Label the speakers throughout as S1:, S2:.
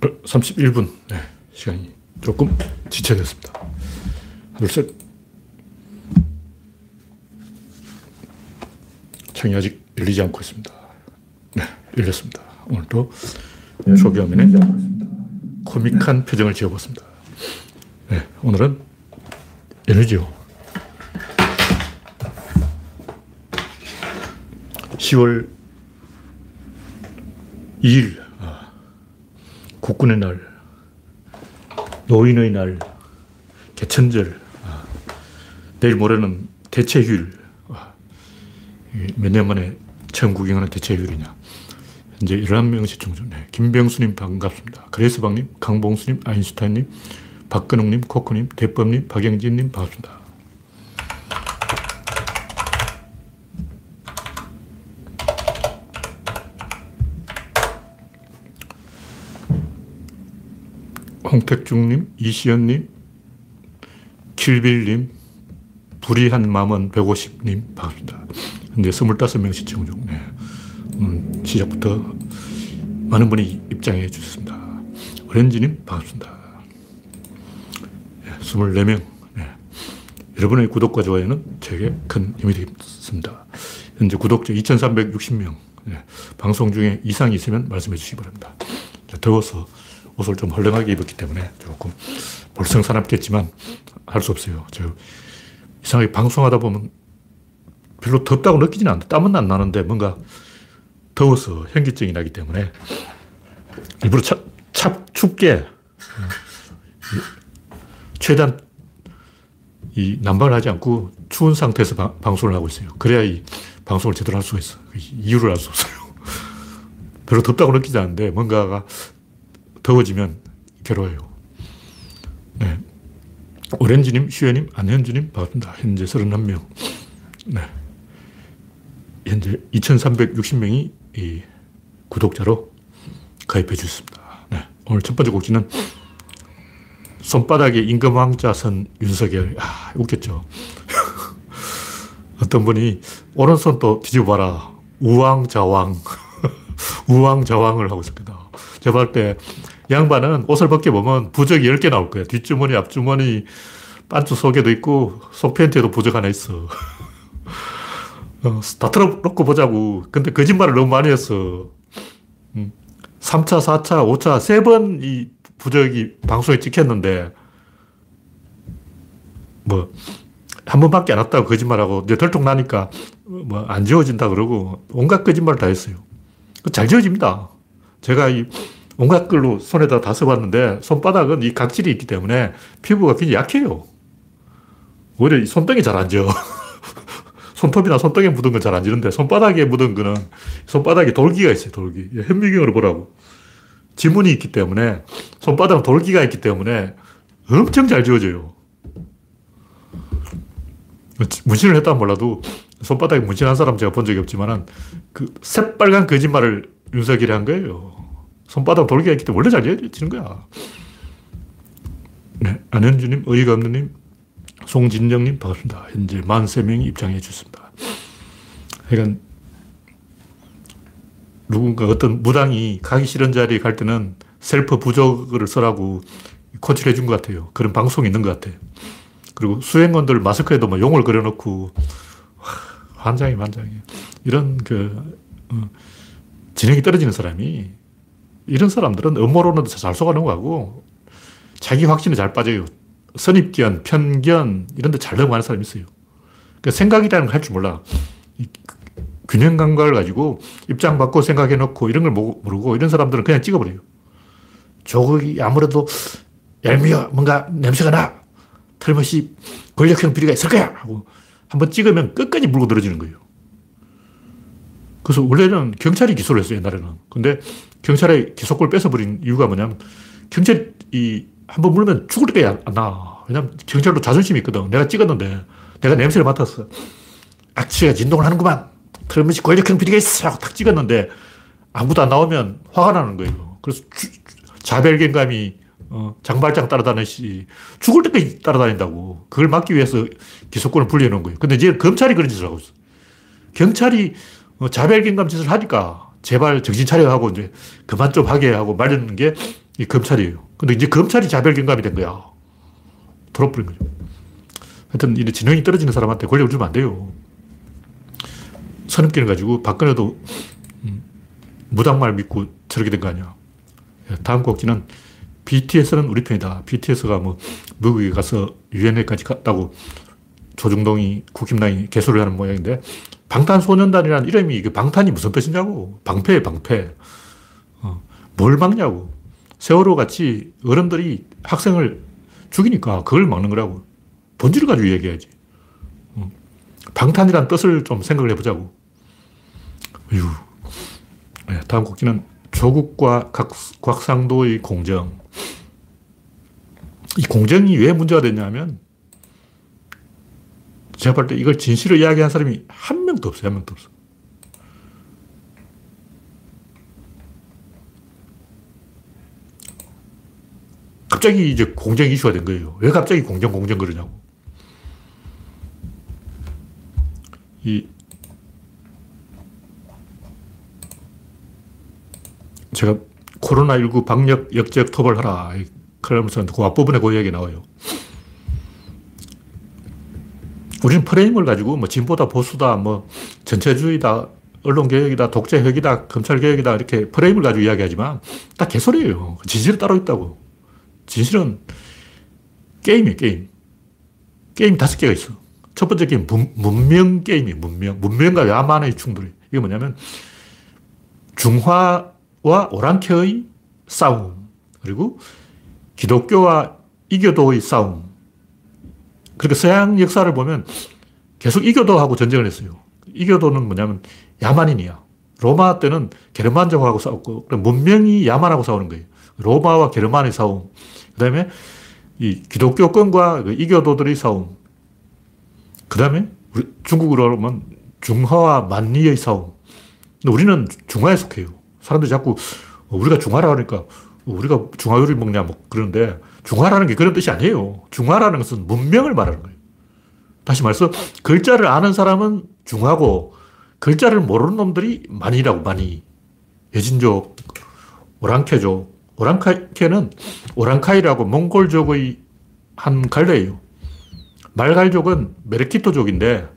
S1: 31분. 네, 시간이 조금 지체됐습니다. 둘, 셋. 창이 아직 열리지 않고 있습니다. 네, 열렸습니다. 오늘도 소개화면에 코믹한 표정을 지어봤습니다. 네, 오늘은 에너지요. 10월 2일, 아, 국군의 날, 노인의 날, 개천절, 아, 내일 모레는 대체휴일. 아, 몇년 만에 처음 구경하는 대체휴일이냐. 현재 11명씩 중전. 네. 김병수님 반갑습니다. 그레스방님, 강봉수님, 아인슈타인님, 박근홍님, 코코님, 대법님, 박영진님 반갑습니다. 홍택중님, 이시연님, 킬빌님, 불이한 마음은 150님 반갑습니다. 현재 25명 시청 중. 네. 음, 시작부터 많은 분이 입장해 주셨습니다. 오렌지님 반갑습니다. 네, 24명. 네. 여러분의 구독과 좋아요는 제게 큰 힘이 되겠습니다. 현재 구독자 2360명. 네. 방송 중에 이상이 있으면 말씀해 주시기 바랍니다. 더워서 옷을 좀 헐렁하게 입었기 때문에 조금 볼성사납겠지만 할 수 없어요. 저 이상하게 방송하다 보면 별로 덥다고 느끼지는 않는데 땀은 안 나는데 뭔가 더워서 현기증이 나기 때문에 일부러 차, 차 춥게 최대한 이 난방을 하지 않고 추운 상태에서 바, 방송을 하고 있어요. 그래야 이 방송을 제대로 할 수가 있어. 이유를 알 수 없어요. 별로 덥다고 느끼지 않는데 뭔가가 더워지면 괴로워요. 네. 오렌지님, 슈에님, 안현주님, 반갑습니다. 현재 31명. 네. 현재 2360명이 이 구독자로 가입해 주셨습니다. 네. 오늘 첫 번째 곡지는 손바닥에 임금왕자 선 윤석열. 아, 웃겼죠. 어떤 분이 오른손 또 뒤집어봐라. 우왕좌왕. 우왕좌왕을 하고 있었거든. 제가 볼 때 양반은 옷을 벗겨보면 부적이 10개 나올 거야. 뒷주머니, 앞주머니, 반주 속에도 있고, 속팬티에도 부적 하나 있어. 어, 다 틀어놓고 보자고. 근데 거짓말을 너무 많이 했어. 3차, 4차, 5차, 3번 이 부적이 방송에 찍혔는데, 뭐, 한 번밖에 안 왔다고 거짓말하고, 이제 덜통 나니까, 뭐, 안 지워진다 그러고, 온갖 거짓말을 다 했어요. 잘 지워집니다. 제가 이 온갖 걸로 손에다 다 써봤는데 손바닥은 이 각질이 있기 때문에 피부가 굉장히 약해요. 오히려 손등이 잘 안 져. 손톱이나 손등에 묻은 건 잘 안 지는데 손바닥에 묻은 거는 손바닥에 돌기가 있어요, 돌기. 현미경으로 보라고. 지문이 있기 때문에 손바닥은 돌기가 있기 때문에 엄청 잘 지워져요. 문신을 했다 몰라도 손바닥에 문신한 사람 제가 본 적이 없지만은 그 새빨간 거짓말을 윤석열이 한 거예요. 손바닥 돌기가 있기 때문에 원래 잘 지어지는 거야. 네, 안현주님, 의의가 없는님, 송진정님, 반갑습니다. 현재 43명이 입장해 주셨습니다. 그러니까 누군가 어떤 무당이 가기 싫은 자리에 갈 때는 셀프 부적을 쓰라고 코치를 해준 것 같아요. 그런 방송이 있는 것 같아요. 그리고 수행원들 마스크에도 뭐 용을 그려놓고 환장이 환장이 이런 그 어, 지능이 떨어지는 사람이 이런 사람들은 음모론은 잘 속아 넘어가고 자기 확신에 잘 빠져요. 선입견, 편견 이런 데 잘 넘어가는 사람이 있어요. 그러니까 생각이라는 걸 할 줄 몰라. 균형 감각을 가지고 입장 바꿔 생각해 놓고 이런 걸 모르고 이런 사람들은 그냥 찍어버려요. 조국이 아무래도 얄미워 뭔가 냄새가 나. 틀림없이 권력형 비리가 있을 거야. 하고 한번 찍으면 끝까지 물고 늘어지는 거예요. 그래서 원래는 경찰이 기소를 했어요, 옛날에는. 근데 경찰의 기소권을 뺏어버린 이유가 뭐냐면 경찰 이 한 번 물면 죽을 때까지 안 나. 왜냐면 경찰도 자존심이 있거든. 내가 찍었는데 내가 냄새를 맡았어. 악취가 진동을 하는구만. 틀림없이 권력형 비리가 있어. 하고 탁 찍었는데 아무도 안 나오면 화가 나는 거예요. 그래서 주, 자별경감이 어, 장발장 따라다니시 죽을 때까지 따라다닌다고. 그걸 막기 위해서 기소권을 분리해 놓은 거예요. 근데 이제 검찰이 그런 짓을 하고 있어. 경찰이 어, 자별경감 짓을 하니까 제발 정신 차려 하고 이제 그만 좀 하게 하고 말리는 게 이 검찰이에요. 근데 이제 검찰이 자별경감이 된 거야. 돌아버린 거죠. 하여튼, 이 지능이 떨어지는 사람한테 권력을 주면 안 돼요. 선입견을 가지고 박근혜도 음, 무당말 믿고 저렇게 된 거 아니야. 예, 다음 곡지는 BTS는 우리 편이다. BTS가 뭐 미국에 가서 유엔회까지 갔다고 조중동이 국힘당이 개소를 하는 모양인데 방탄소년단이라는 이름이 그 방탄이 무슨 뜻이냐고. 방패, 방패. 어, 뭘 막냐고. 세월호 같이 어른들이 학생을 죽이니까 그걸 막는 거라고. 본질을 가지고 얘기해야지. 어. 방탄이란 뜻을 좀 생각을 해보자고. 어휴. 네, 다음 곡기는 조국과 각, 곽상도의 공정. 이 공정이 왜 문제가 됐냐면, 제가 볼 때 이걸 진실을 이야기한 사람이 한 명도 없어요. 한 명도 없어. 갑자기 이제 공정 이슈가 된 거예요. 왜 갑자기 공정, 공정 그러냐고. 이, 제가 코로나19 방역 역적 토벌하라. 그러면서 그 앞부분에 그 이야기 나와요. 우리는 프레임을 가지고 뭐 진보다 보수다, 뭐 전체주의다, 언론개혁이다, 독재혁이다, 검찰개혁이다 이렇게 프레임을 가지고 이야기하지만 다 개소리예요. 진실은 따로 있다고. 진실은 게임이에요, 게임. 게임 다섯 개가 있어. 첫 번째 게임, 문, 명 게임이에요, 문명. 문명과 야만의 충돌이. 이게 뭐냐면 중화와 오랑캐의 싸움. 그리고 기독교와 이교도의 싸움. 그러니까 서양 역사를 보면 계속 이교도하고 전쟁을 했어요. 이교도는 뭐냐면 야만인이야. 로마 때는 게르만족하고 싸웠고, 문명이 야만하고 싸우는 거예요. 로마와 게르만의 싸움. 그 다음에 이 기독교권과 그 이교도들의 싸움. 그 다음에 중국으로 하면 중화와 만리의 싸움. 근데 우리는 중화에 속해요. 사람들이 자꾸 우리가 중화라 하니까 우리가 중화요리 먹냐 뭐 그러는데 중화라는 게 그런 뜻이 아니에요. 중화라는 것은 문명을 말하는 거예요. 다시 말해서 글자를 아는 사람은 중화고 글자를 모르는 놈들이 만이라고 많이. 여진족, 오랑캐족. 오랑캐는 오랑카이라고 몽골족의 한 갈래예요. 말갈족은 메르키토족인데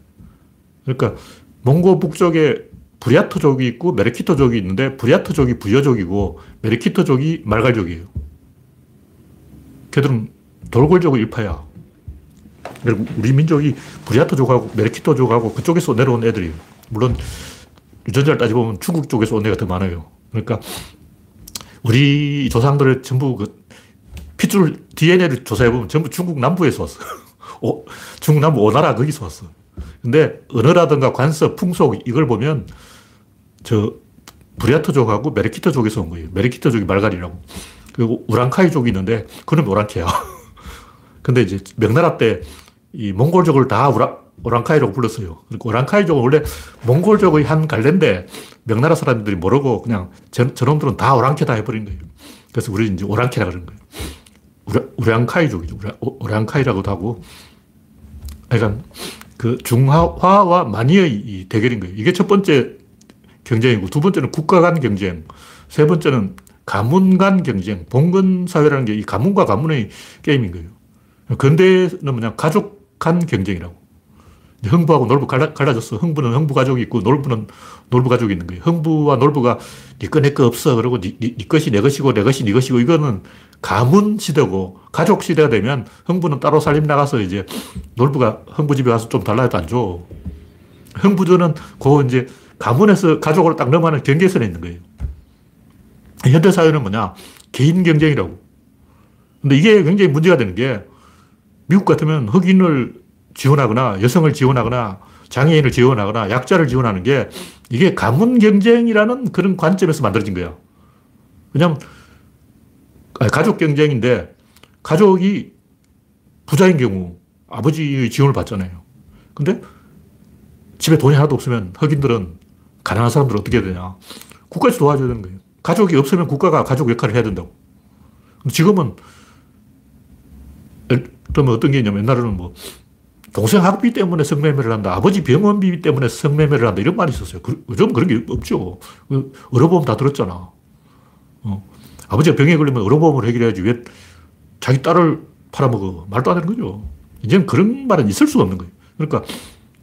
S1: 그러니까 몽고 북쪽에 브리아토족이 있고 메르키토족이 있는데 브리아토족이 부여족이고 메르키토족이 말갈족이에요. 걔들은 돌골족의 일파야. 우리 민족이 브리아토족하고 메르키토족하고 그쪽에서 내려온 애들이에요. 물론 유전자를 따지보면 중국 쪽에서 온 애가 더 많아요. 그러니까 우리 조상들을 전부 그 핏줄 DNA를 조사해보면 전부 중국 남부에서 왔어. 오, 중국 남부 오나라 거기서 왔어. 근데 언어라든가 관습, 풍속 이걸 보면 저 브리아토족하고 메르키토족에서 온 거예요. 메르키토족이 말갈이라고. 그리고 우랑카이족이 있는데 그는 오랑캐야. 근데 이제 명나라 때 이 몽골족을 다 우라, 오랑카이라고 불렀어요. 그러니까 오랑카이족은 원래 몽골족의 한 갈래인데 명나라 사람들이 모르고 그냥 저, 저놈들은 다 오랑캐다 해버린 거예요. 그래서 우리 이제 오랑캐라 그런 거예요. 우라, 우랑카이족이죠. 우라, 오랑카이라고도 하고. 그러니까 그 중화와 만이의 대결인 거예요. 이게 첫 번째 경쟁이고 두 번째는 국가 간 경쟁. 세 번째는 가문 간 경쟁, 봉건 사회라는 게 이 가문과 가문의 게임인 거예요. 근대는 뭐냐, 가족 간 경쟁이라고. 흥부하고 놀부 갈라, 갈라졌어. 흥부는 흥부 가족이 있고 놀부는 놀부 가족이 있는 거예요. 흥부와 놀부가 니꺼 네 내꺼 없어. 그러고 니, 니, 니 것이 내 것이고 내 것이 니 것이고 이거는 가문 시대고 가족 시대가 되면 흥부는 따로 살림 나가서 이제 놀부가 흥부 집에 가서 좀 달라 해도 안 줘. 흥부들은 그 이제 가문에서 가족으로 딱 넘어가는 경계선에 있는 거예요. 현대사회는 뭐냐? 개인 경쟁이라고. 근데 이게 굉장히 문제가 되는 게 미국 같으면 흑인을 지원하거나 여성을 지원하거나 장애인을 지원하거나 약자를 지원하는 게 이게 가문 경쟁이라는 그런 관점에서 만들어진 거야. 왜냐면 가족 경쟁인데 가족이 부자인 경우 아버지의 지원을 받잖아요. 근데 집에 돈이 하나도 없으면 흑인들은 가난한 사람들은 어떻게 되냐. 국가에서 도와줘야 되는 거예요. 가족이 없으면 국가가 가족 역할을 해야 된다고. 지금은, 그러면 어떤 게 있냐면 옛날에는 뭐, 동생 학비 때문에 성매매를 한다. 아버지 병원비 때문에 성매매를 한다. 이런 말이 있었어요. 그, 요즘 그런 게 없죠. 그, 얼어보면 다 들었잖아. 어. 아버지가 병에 걸리면 의료보험을 해결해야지 왜 자기 딸을 팔아먹어. 말도 안 되는 거죠. 이제는 그런 말은 있을 수가 없는 거예요. 그러니까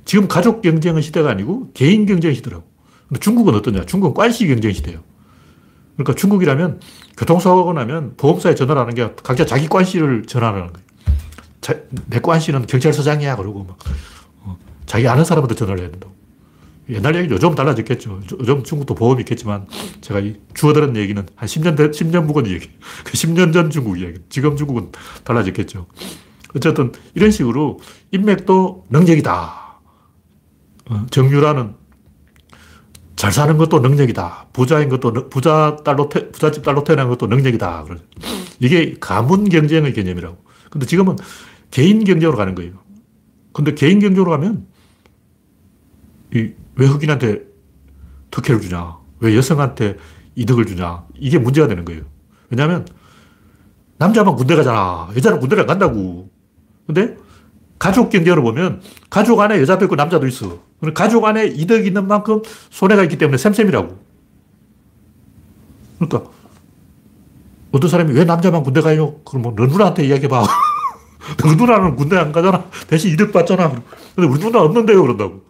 S1: 지금 가족 경쟁의 시대가 아니고 개인 경쟁 시대라고. 근데 중국은 어떠냐? 중국은 관시 경쟁 시대예요. 그러니까 중국이라면 교통사고가 나면 보험사에 전화를 하는 게 각자 자기 관시를 전화하는 거예요. 자, 내 관시는 경찰서장이야. 그러고 막, 어, 자기 아는 사람한테 전화를 해야 된다고. 옛날 얘기 요즘 달라졌겠죠. 요즘 중국도 보험이 있겠지만 제가 주워들은 얘기는 한 10년, 10년 묵은 얘기. 그 10년 전 중국 이야기. 지금 중국은 달라졌겠죠. 어쨌든 이런 식으로 인맥도 능력이다. 어, 정유라는 잘 사는 것도 능력이다. 부자인 것도, 부자 딸로, 부잣집 딸로 태어난 것도 능력이다. 이게 가문 경쟁의 개념이라고. 근데 지금은 개인 경쟁으로 가는 거예요. 근데 개인 경쟁으로 가면 이, 왜 흑인한테 특혜를 주냐? 왜 여성한테 이득을 주냐? 이게 문제가 되는 거예요. 왜냐하면 남자만 군대 가잖아. 여자는 군대를 안 간다고. 근데 가족 경쟁으로 보면 가족 안에 여자도 있고 남자도 있어. 가족 안에 이득이 있는 만큼 손해가 있기 때문에 샘샘이라고. 그러니까 어떤 사람이 왜 남자만 군대 가요? 그럼 뭐 너 누나한테 이야기해봐. 너 누나는 군대 안 가잖아. 대신 이득 받잖아. 근데 우리 누나 없는데요. 그런다고.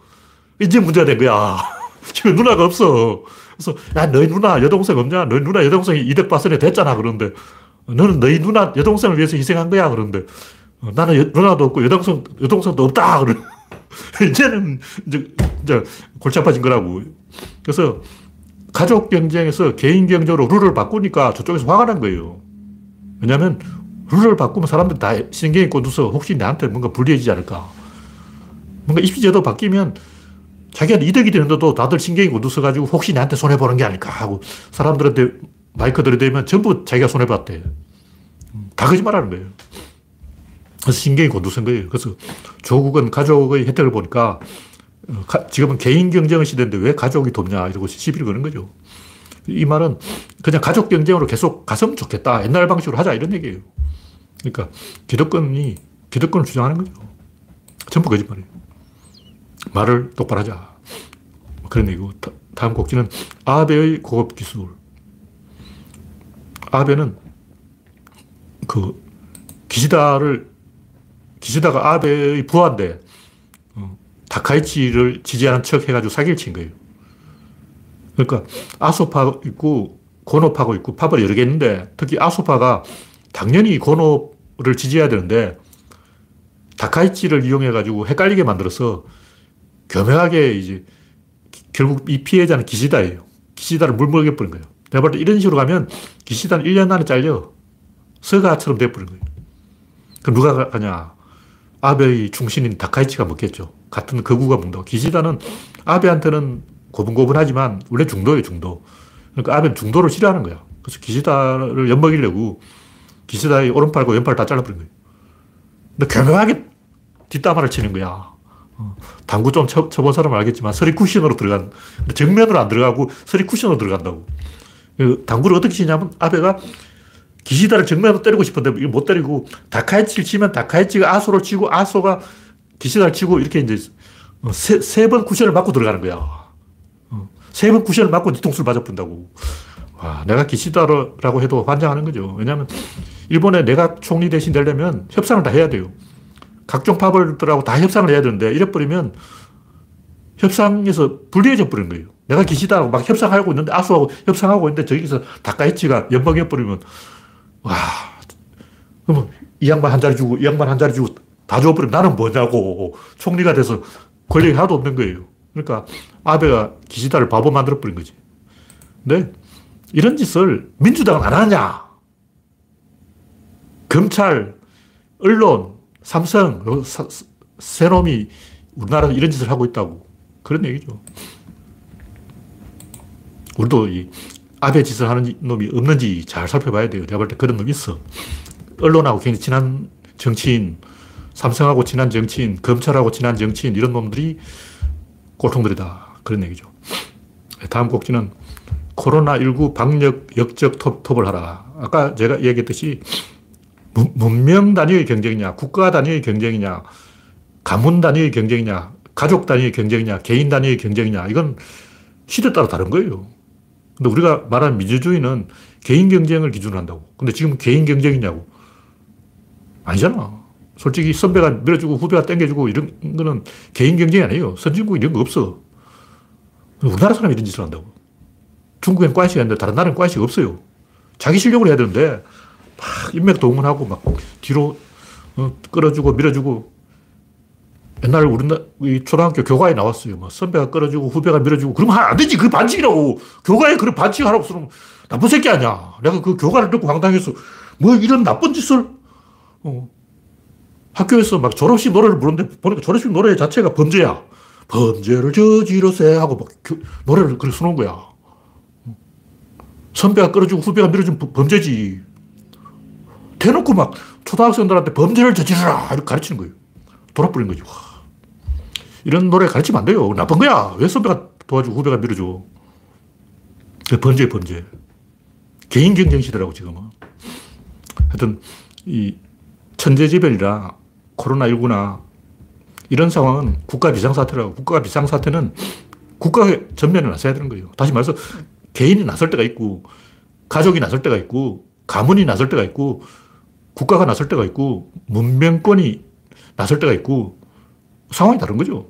S1: 이제 문제가 된 거야. 지금 누나가 없어. 그래서 야 너희 누나 여동생 없냐? 너희 누나 여동생이 이득 받으려 됐잖아. 그런데 너는 너희 누나 여동생을 위해서 희생한 거야. 그런데 어, 나는 여, 누나도 없고 여동생, 여동생도 없다. 이제는 이제, 이제 골치 아파진 거라고. 그래서 가족 경쟁에서 개인 경쟁으로 룰을 바꾸니까 저쪽에서 화가 난 거예요. 왜냐하면 룰을 바꾸면 사람들 다 신경이 꽂아서 혹시 나한테 뭔가 불리해지지 않을까. 뭔가 입시제도 바뀌면 자기한테 이득이 되는데도 다들 신경이 꽂아서가지고 혹시 나한테 손해보는 게 아닐까 하고 사람들한테 마이크 들이대면 전부 자기가 손해봤대. 다 거짓말 하는 거예요. 그래서 신경이 곤두선 거예요. 그래서 조국은 가족의 혜택을 보니까 어, 지금은 개인 경쟁의 시대인데 왜 가족이 돕냐 이러고 시비를 거는 거죠. 이 말은 그냥 가족 경쟁으로 계속 갔으면 좋겠다. 옛날 방식으로 하자 이런 얘기예요. 그러니까 기득권이 기득권을 주장하는 거죠. 전부 거짓말이에요. 말을 똑바로 하자. 그런 얘기고 다음 곡지는 아베의 고급 기술. 아베는 그 기시다를 기시다가 아베의 부하인데 어, 다카이치를 지지하는 척 해가지고 사기를 친 거예요. 그러니까 아소파 있고 고노파고 있고 파벌 여러 개 있는데 특히 아소파가 당연히 고노를 지지해야 되는데 다카이치를 이용해가지고 헷갈리게 만들어서 교묘하게 이제 결국 이 피해자는 기시다예요. 기시다를 물먹여 버린 거예요. 내가 볼 때 이런 식으로 가면 기시다는 1년 안에 잘려. 서가처럼 돼버린 거예요. 그럼 누가 가냐? 아베의 충신인 다카이치가 먹겠죠. 같은 거구가 먹는다고. 기시다는 아베한테는 고분고분하지만 원래 중도예요, 중도. 그러니까 아베는 중도를 싫어하는 거야. 그래서 기시다를 엿먹이려고 기시다의 오른팔과 왼팔 다 잘라버린 거예요. 근데 교묘하게 뒷담화를 치는 거야. 어, 당구 좀 쳐, 쳐본 사람은 알겠지만 서리 쿠션으로 들어간, 정면으로 안 들어가고 서리 쿠션으로 들어간다고. 그 당구를 어떻게 치냐면 아베가 기시다를 정면으로 때리고 싶은데 이걸 못 때리고 다카이치를 치면 다카이치가 아소를 치고 아소가 기시다를 치고 이렇게 이제 어, 세, 세번 쿠션을 맞고 들어가는 거야. 어, 세번 쿠션을 맞고 뒤통수를 맞아 푼다고. 와, 내가 기시다라고 해도 환장하는 거죠. 왜냐하면 일본에 내가 총리 대신 되려면 협상을 다 해야 돼요. 각종 파벌들하고 다 협상을 해야 되는데 이래버리면 협상에서 불리해져 버리는 거예요. 내가 기시다라고 막 협상하고 있는데 아수하고 협상하고 있는데 저기서 다카이치가 연방해버리면 와, 그러면 이 양반 한 자리 주고, 이 양반 한 자리 주고 다 줘버리면 나는 뭐냐고. 총리가 돼서 권력이 하나도 없는 거예요. 그러니까 아베가 기시다를 바보 만들어버린 거지. 근데 이런 짓을 민주당은 안 하냐? 검찰, 언론, 삼성, 새 놈이 우리나라에서 이런 짓을 하고 있다고. 그런 얘기죠. 우리도 이 아베 짓을 하는 놈이 없는지 잘 살펴봐야 돼요. 내가 볼 때 그런 놈이 있어. 언론하고 굉장히 친한 정치인, 삼성하고 친한 정치인, 검찰하고 친한 정치인, 이런 놈들이 꼴통들이다. 그런 얘기죠. 다음 곡지는 코로나19 방역 역적 톱, 톱을 하라. 아까 제가 얘기했듯이 문명 단위의 경쟁이냐, 국가 단위의 경쟁이냐, 가문 단위의 경쟁이냐, 가족 단위의 경쟁이냐, 개인 단위의 경쟁이냐, 이건 시대 따라 다른 거예요. 근데 우리가 말하는 민주주의는 개인 경쟁을 기준으로 한다고. 근데 지금 개인 경쟁이냐고. 아니잖아. 솔직히 선배가 밀어주고 후배가 땡겨주고 이런 거는 개인 경쟁이 아니에요. 선진국 이런 거 없어. 우리나라 사람이 이런 짓을 한다고. 중국엔 관시가 있는데 다른 나라는 관시가 없어요. 자기 실력으로 해야 되는데 막 인맥 동원하고 막 뒤로 어, 끌어주고 밀어주고 옛날 우리나 이 초등학교 교과에 나왔어요. 뭐 선배가 끌어주고 후배가 밀어주고 그러면 안 되지. 그 반칙이라고. 교과에 그런 반칙 하라고 쓰면 나쁜 새끼 아니야. 내가 그 교과를 듣고 황당해서 뭐 이런 나쁜 짓을 어. 학교에서 막 졸업식 노래를 부르는데 보니까 졸업식 노래 자체가 범죄야. 범죄를 저지르세 하고 막 노래를 그렇게 쓰는 거야. 선배가 끌어주고 후배가 밀어주면 범죄지. 대놓고 막 초등학생들한테 범죄를 저지르라 이렇게 가르치는 거예요. 돌아버린 거지. 와. 이런 노래 가르치면 안 돼요. 나쁜 거야. 왜 선배가 도와주고 후배가 밀어줘. 범죄, 범죄. 개인 경쟁 시대라고 지금은. 하여튼, 이 천재지변이라 코로나19나 이런 상황은 국가 비상사태라고. 국가 비상사태는 국가의 전면에 나서야 되는 거예요. 다시 말해서 개인이 나설 때가 있고, 가족이 나설 때가 있고, 가문이 나설 때가 있고, 국가가 나설 때가 있고, 문명권이 나설 때가 있고, 상황이 다른 거죠.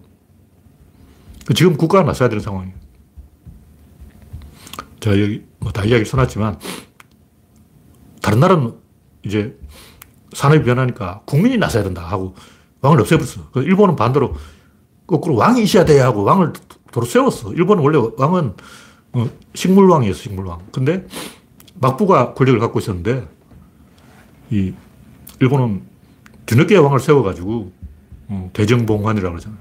S1: 지금 국가가 나서야 되는 상황이에요. 자, 여기 뭐 다 이야기 써놨지만, 다른 나라는 이제 산업이 변하니까 국민이 나서야 된다 하고 왕을 없애버렸어. 일본은 반대로 거꾸로 왕이 있어야 돼 하고 왕을 도로 세웠어. 일본은 원래 왕은 어, 식물왕이었어, 식물왕. 근데 막부가 권력을 갖고 있었는데, 이 일본은 뒤늦게 왕을 세워가지고 어, 대정봉환이라고 그러잖아요.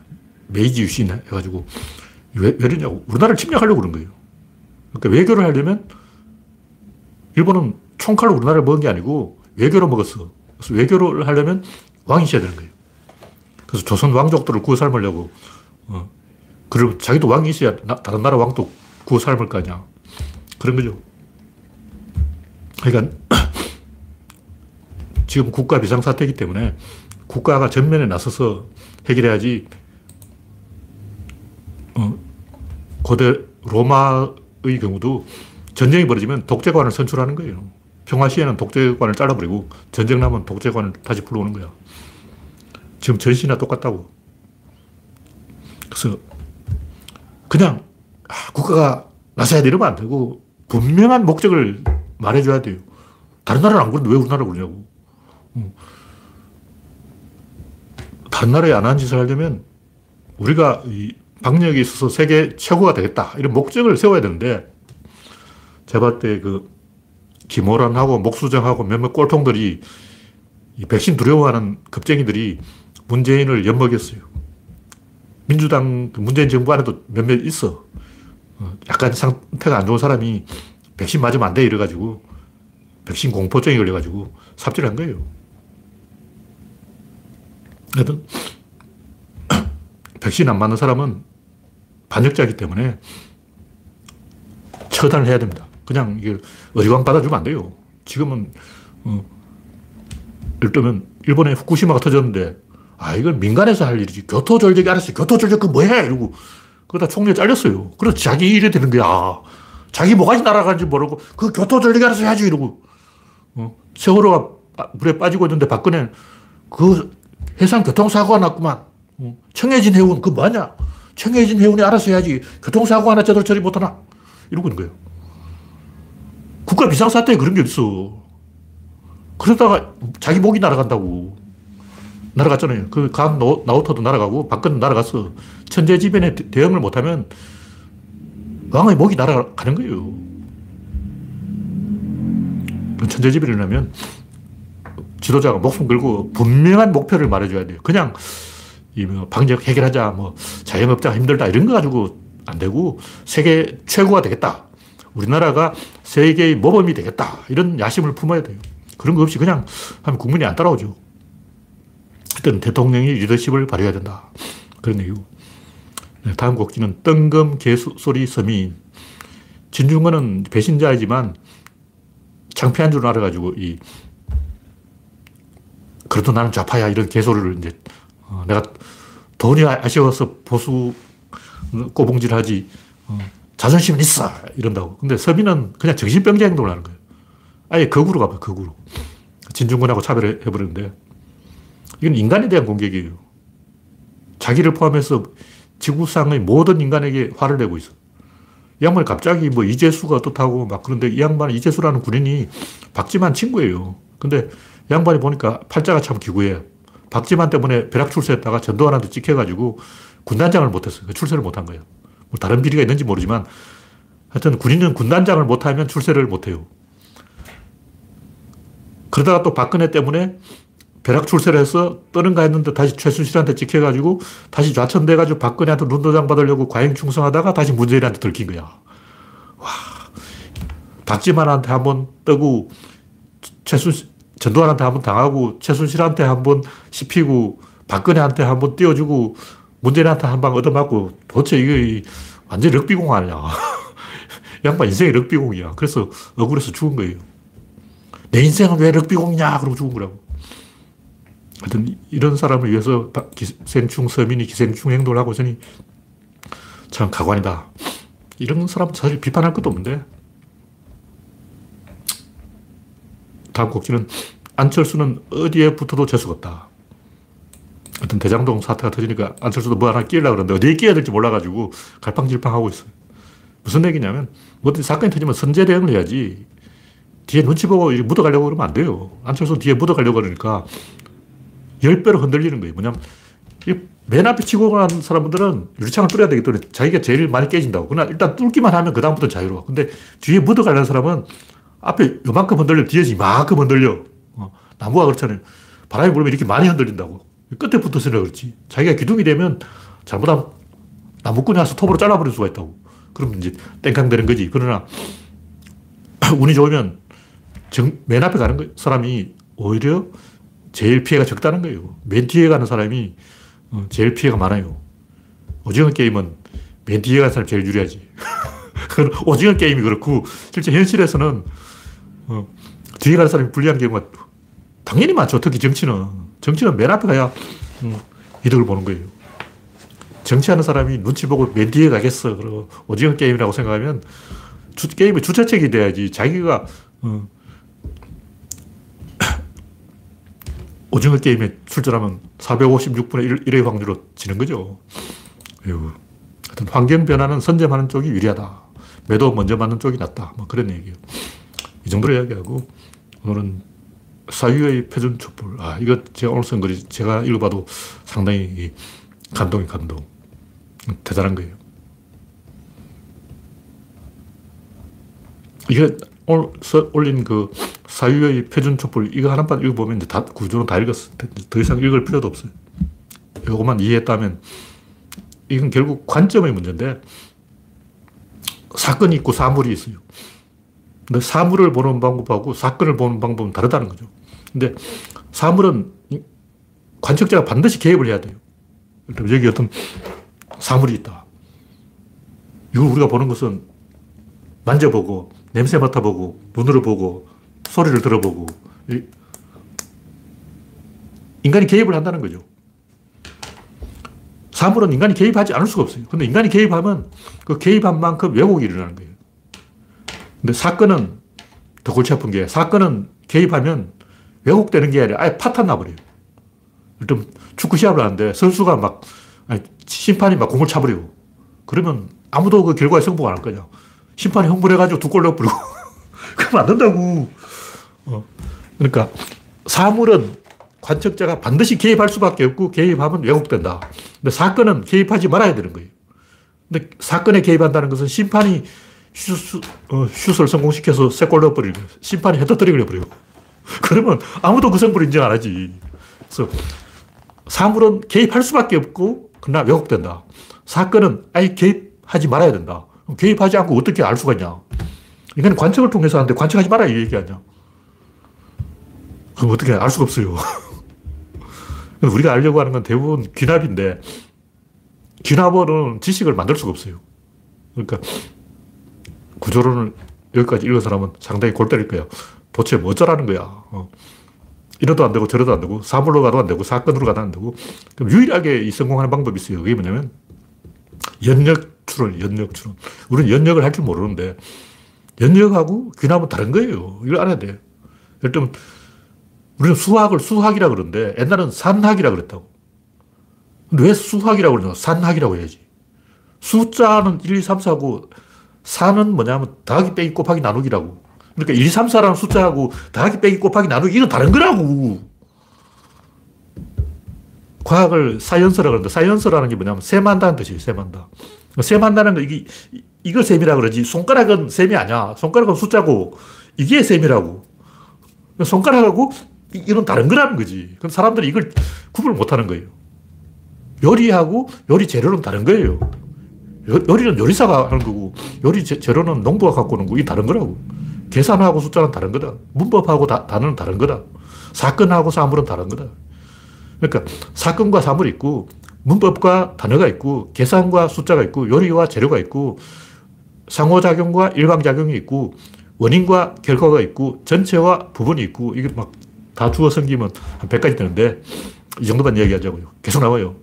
S1: 메이지 유신 해가지고 왜, 왜 그러냐고 우리나라를 침략하려고 그런 거예요. 그러니까 외교를 하려면 일본은 총칼로 우리나라를 먹은 게 아니고 외교로 먹었어. 그래서 외교를 하려면 왕이 있어야 되는 거예요. 그래서 조선 왕족들을 구워 삶으려고 어, 그리고 자기도 왕이 있어야 나, 다른 나라 왕도 구워 삶을 거 아니야. 그런 거죠. 그러니까 지금 국가 비상사태이기 때문에 국가가 전면에 나서서 해결해야지 어, 고대 로마의 경우도 전쟁이 벌어지면 독재관을 선출하는 거예요. 평화 시에는 독재관을 잘라버리고 전쟁 나면 독재관을 다시 불러오는 거야. 지금 전시나 똑같다고. 그래서 그냥 아, 국가가 나서야 돼 이러면 안 되고 분명한 목적을 말해줘야 돼요. 다른 나라는 안 그러는데 왜 우리나라 그러냐고. 다른 나라에 안 하는 짓을 하려면 우리가 이 방역에 있어서 세계 최고가 되겠다. 이런 목적을 세워야 되는데 봤을 때그 김호란하고 목수정하고 몇몇 꼴통들이 이 백신 두려워하는 겁쟁이들이 문재인을 엿먹였어요. 민주당 그 문재인 정부 안에도 몇몇 있어. 어, 약간 상태가 안 좋은 사람이 백신 맞으면 안 돼 이래가지고 백신 공포증이 걸려가지고 삽질을 한 거예요. 백신 안 맞는 사람은 반역자이기 때문에 처단을 해야 됩니다. 그냥 이게 어리광 받아주면 안 돼요. 지금은 어, 예를 들면 일본에 후쿠시마가 터졌는데 아 이건 민간에서 할 일이지 교토절적이 알았어 교토절적 그 뭐해 이러고 그러다 총리에 잘렸어요. 그래서 자기 일이 되는 거야. 자기 뭐가지 날아가는지 모르고 그 교토절적이 알아서 해야지 이러고 어? 세월호가 물에 빠지고 있는데 박근혜 그 해상 교통사고가 났구만. 어? 청해진 해운 그 뭐냐? 청해진 해운이 알아서 해야지 교통사고 하나 제대로 처리 못하나? 이러고 있는 거예요. 국가 비상사태에 그런 게 있어. 그러다가 자기 목이 날아간다고. 날아갔잖아요. 그 강 나우터도 날아가고 박근 날아갔어. 천재지변에 대응을 못하면 왕의 목이 날아가는 거예요. 천재지변이라면 지도자가 목숨 걸고 분명한 목표를 말해줘야 돼요. 그냥 이뭐 방역 해결하자, 뭐 자영업자가 힘들다 이런 거 가지고 안 되고 세계 최고가 되겠다. 우리나라가 세계의 모범이 되겠다. 이런 야심을 품어야 돼요. 그런 거 없이 그냥 하면 국민이 안 따라오죠. 그때는 대통령이 리더십을 발휘해야 된다. 그런 얘기고. 네, 다음 곡지는 뜬금 개소리 서민. 진중권은 배신자이지만 창피한 줄 알아가지고 이 그래도 나는 좌파야 이런 개소리를 이제 어, 내가 돈이 아쉬워서 보수 꼬봉질 하지 어, 자존심은 있어. 이런다고. 근데 서민은 그냥 정신병자 행동을 하는 거예요. 아예 거구로 가봐요, 거구로. 진중권하고 차별해버리는데, 이건 인간에 대한 공격이에요. 자기를 포함해서 지구상의 모든 인간에게 화를 내고 있어. 이 양반이 갑자기 뭐 이재수가 어떻다고 막 그런데 이 양반 이재수라는 군인이 박지만 친구예요. 근데 이 양반이 보니까 팔자가 참 기구해. 박지만 때문에 벼락 출세했다가 전두환한테 찍혀가지고 군단장을 못했어요. 그 출세를 못한 거예요. 뭐 다른 비리가 있는지 모르지만 하여튼 군인은 군단장을 못하면 출세를 못해요. 그러다가 또 박근혜 때문에 벼락 출세를 해서 떠는가 했는데 다시 최순실한테 찍혀가지고 다시 좌천돼가지고 박근혜한테 눈도장 받으려고 과잉 충성하다가 다시 문재인한테 들킨 거야. 와. 박지만한테 한번 떠고 최순 전두환한테 한 번 당하고 최순실한테 한 번 씹히고 박근혜한테 한 번 띄워주고 문재인한테 한 방 얻어맞고 도대체 이게 완전 럭비공 아니야. 양반 인생이 럭비공이야. 그래서 억울해서 죽은 거예요. 내 인생은 왜 럭비공이냐? 그러고 죽은 거라고. 하여튼 이런 사람을 위해서 기생충 서민이 기생충 행동을 하고 있으니 참 가관이다. 이런 사람 사실 비판할 것도 없는데. 다음 곡지는 안철수는 어디에 붙어도 재수가 없다. 어떤 대장동 사태가 터지니까 안철수도 뭐 하나 끼려고 그러는데 어디에 끼어야 될지 몰라가지고 갈팡질팡하고 있어요. 무슨 얘기냐면 뭐든 사건이 터지면 선제 대응을 해야지 뒤에 눈치 보고 묻어가려고 그러면 안 돼요. 안철수 뒤에 묻어가려고 그러니까 10배로 흔들리는 거예요. 뭐냐면, 맨 앞에 치고 가는 사람들은 유리창을 뚫어야 되기 때문에 자기가 제일 많이 깨진다고. 그러나 일단 뚫기만 하면 그다음부터 자유로워. 근데 뒤에 묻어가려는 사람은 앞에 요만큼 흔들려, 뒤에서 이만큼 흔들려. 어, 나무가 그렇잖아요. 바람이 불면 이렇게 많이 흔들린다고. 끝에 붙어서는 그렇지. 자기가 기둥이 되면 잘못하면 나무꾼이 와서 톱으로 잘라버릴 수가 있다고. 그러면 이제 땡깡 되는 거지. 그러나 운이 좋으면 정, 맨 앞에 가는 사람이 오히려 제일 피해가 적다는 거예요. 맨 뒤에 가는 사람이 어, 제일 피해가 많아요. 오징어 게임은 맨 뒤에 가는 사람이 제일 유리하지. 오징어 게임이 그렇고, 실제 현실에서는 어, 뒤에 가는 사람이 불리한 경우가 당연히 많죠. 특히 정치는. 정치는 맨 앞에 가야 음, 이득을 보는 거예요. 정치하는 사람이 눈치 보고 맨 뒤에 가겠어. 그리고 오징어 게임이라고 생각하면 주, 게임의 주체책이 돼야지. 자기가 어, 오징어 게임에 출전하면 456분의 1, 의 확률로 지는 거죠. 하여튼 환경 변화는 선점하는 쪽이 유리하다. 매도 먼저 맞는 쪽이 낫다. 뭐 그런 얘기예요. 이 정도로 이야기하고 오늘은 사유의 표준 촛불. 아, 이거 제가 오늘 쓴 글이 제가 읽어봐도 상당히 감동이 감동. 대단한 거예요. 이게 오늘 올린 그 사유의 표준 촛불 이거 하나만 읽어보면 이제 다 구조는 다 읽었어. 더 이상 읽을 필요도 없어요. 이것만 이해했다면 이건 결국 관점의 문제인데 사건이 있고 사물이 있어요. 근데 사물을 보는 방법하고 사건을 보는 방법은 다르다는 거죠. 근데 사물은 관측자가 반드시 개입을 해야 돼요. 여기 어떤 사물이 있다. 이걸 우리가 보는 것은 만져보고 냄새 맡아보고 눈으로 보고 소리를 들어보고 인간이 개입을 한다는 거죠. 사물은 인간이 개입하지 않을 수가 없어요. 근데 인간이 개입하면 그 개입한 만큼 왜곡이 일어나는 거예요. 근데 사건은 더 골치 아픈 게 사건은 개입하면 왜곡되는 게 아니라 아예 파탄 나버려요. 일단 축구 시합을 하는데 선수가 막 아니, 심판이 막 공을 차버리고 그러면 아무도 그 결과에 승부가 안할 거냐. 심판이 흥분해가지고 두 골 넣어버리고 그러면 안 된다고. 어. 그러니까 사물은 관측자가 반드시 개입할 수밖에 없고 개입하면 왜곡된다. 근데 사건은 개입하지 말아야 되는 거예요. 근데 사건에 개입한다는 것은 심판이 슛, 어, 슛을 성공시켜서 세골 넣어버리고 심판이 헤터뜨리고 버리고 그러면 아무도 그 성불 인정 안 하지. 그래서 사물은 개입할 수밖에 없고 그러나 왜곡된다. 사건은 아예 개입하지 말아야 된다. 개입하지 않고 어떻게 알 수가 있냐. 이건 관측을 통해서 하는데 관측하지 마라 이 얘기 아니야. 그럼 어떻게 알 수가 없어요. 우리가 알려고 하는 건 대부분 귀납인데, 귀납어는 지식을 만들 수가 없어요. 그러니까, 구조론을 여기까지 읽은 사람은 상당히 골 때릴 거야. 도대체 뭐 어쩌라는 거야. 어. 이러도 안 되고 저러도 안 되고 사물로 가도 안 되고 사건으로 가도 안 되고 그럼 유일하게 이 성공하는 방법이 있어요. 그게 뭐냐면 연력 추론, 연력 추론. 우리는 연력을 할 줄 모르는데 연역하고 귀납은 다른 거예요. 이걸 알아야 돼요. 예를 들면, 우리는 수학을 수학이라 그러는데 옛날은 산학이라 그랬다고. 근데 왜 수학이라고 그러냐? 산학이라고 해야지. 숫자는 1, 2, 3, 4고 산은 뭐냐면 더하기 빼기 곱하기 나누기라고. 그러니까 1, 2, 3, 4라는 숫자하고 더하기 빼기 곱하기 나누기 이건 다른 거라고. 과학을 science라고 그러는데 science라는 게 뭐냐면 셈한다는 뜻이에요. 셈한다. 셈한다는 거 이게 이걸 셈이라 그러지 손가락은 셈이 아니야. 손가락은 숫자고 이게 셈이라고. 손가락하고 이건 다른 거라는 거지. 그럼 사람들이 이걸 구분을 못 하는 거예요. 요리하고 요리 재료는 다른 거예요. 요리는 요리사가 하는 거고 요리 재료는 농부가 갖고 오는 거 이게 다른 거라고. 계산하고 숫자는 다른 거다. 문법하고 다, 단어는 다른 거다. 사건하고 사물은 다른 거다. 그러니까 사건과 사물이 있고 문법과 단어가 있고 계산과 숫자가 있고 요리와 재료가 있고 상호작용과 일방작용이 있고 원인과 결과가 있고 전체와 부분이 있고 이게 막 다 주어 섬기면 한 100가지 되는데 이 정도만 이야기하자고요. 계속 나와요.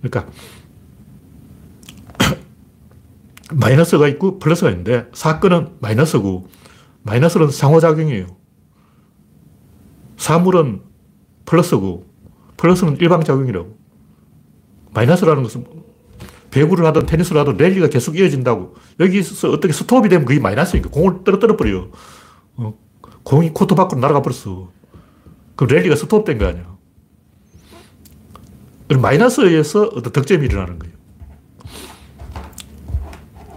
S1: 그러니까 마이너스가 있고 플러스가 있는데 사건은 마이너스고 마이너스는 상호작용이에요. 사물은 플러스고 플러스는 일방작용이라고. 마이너스라는 것은 배구를 하든 테니스를 하든 랠리가 계속 이어진다고. 여기서 어떻게 스톱이 되면 그게 마이너스니까 공을 떨어뜨려 버려요. 어, 공이 코트 밖으로 날아가 버렸어. 그럼 랠리가 스톱된 거 아니야. 마이너스에 의해서 어떤 득점이 일어나는 거예요.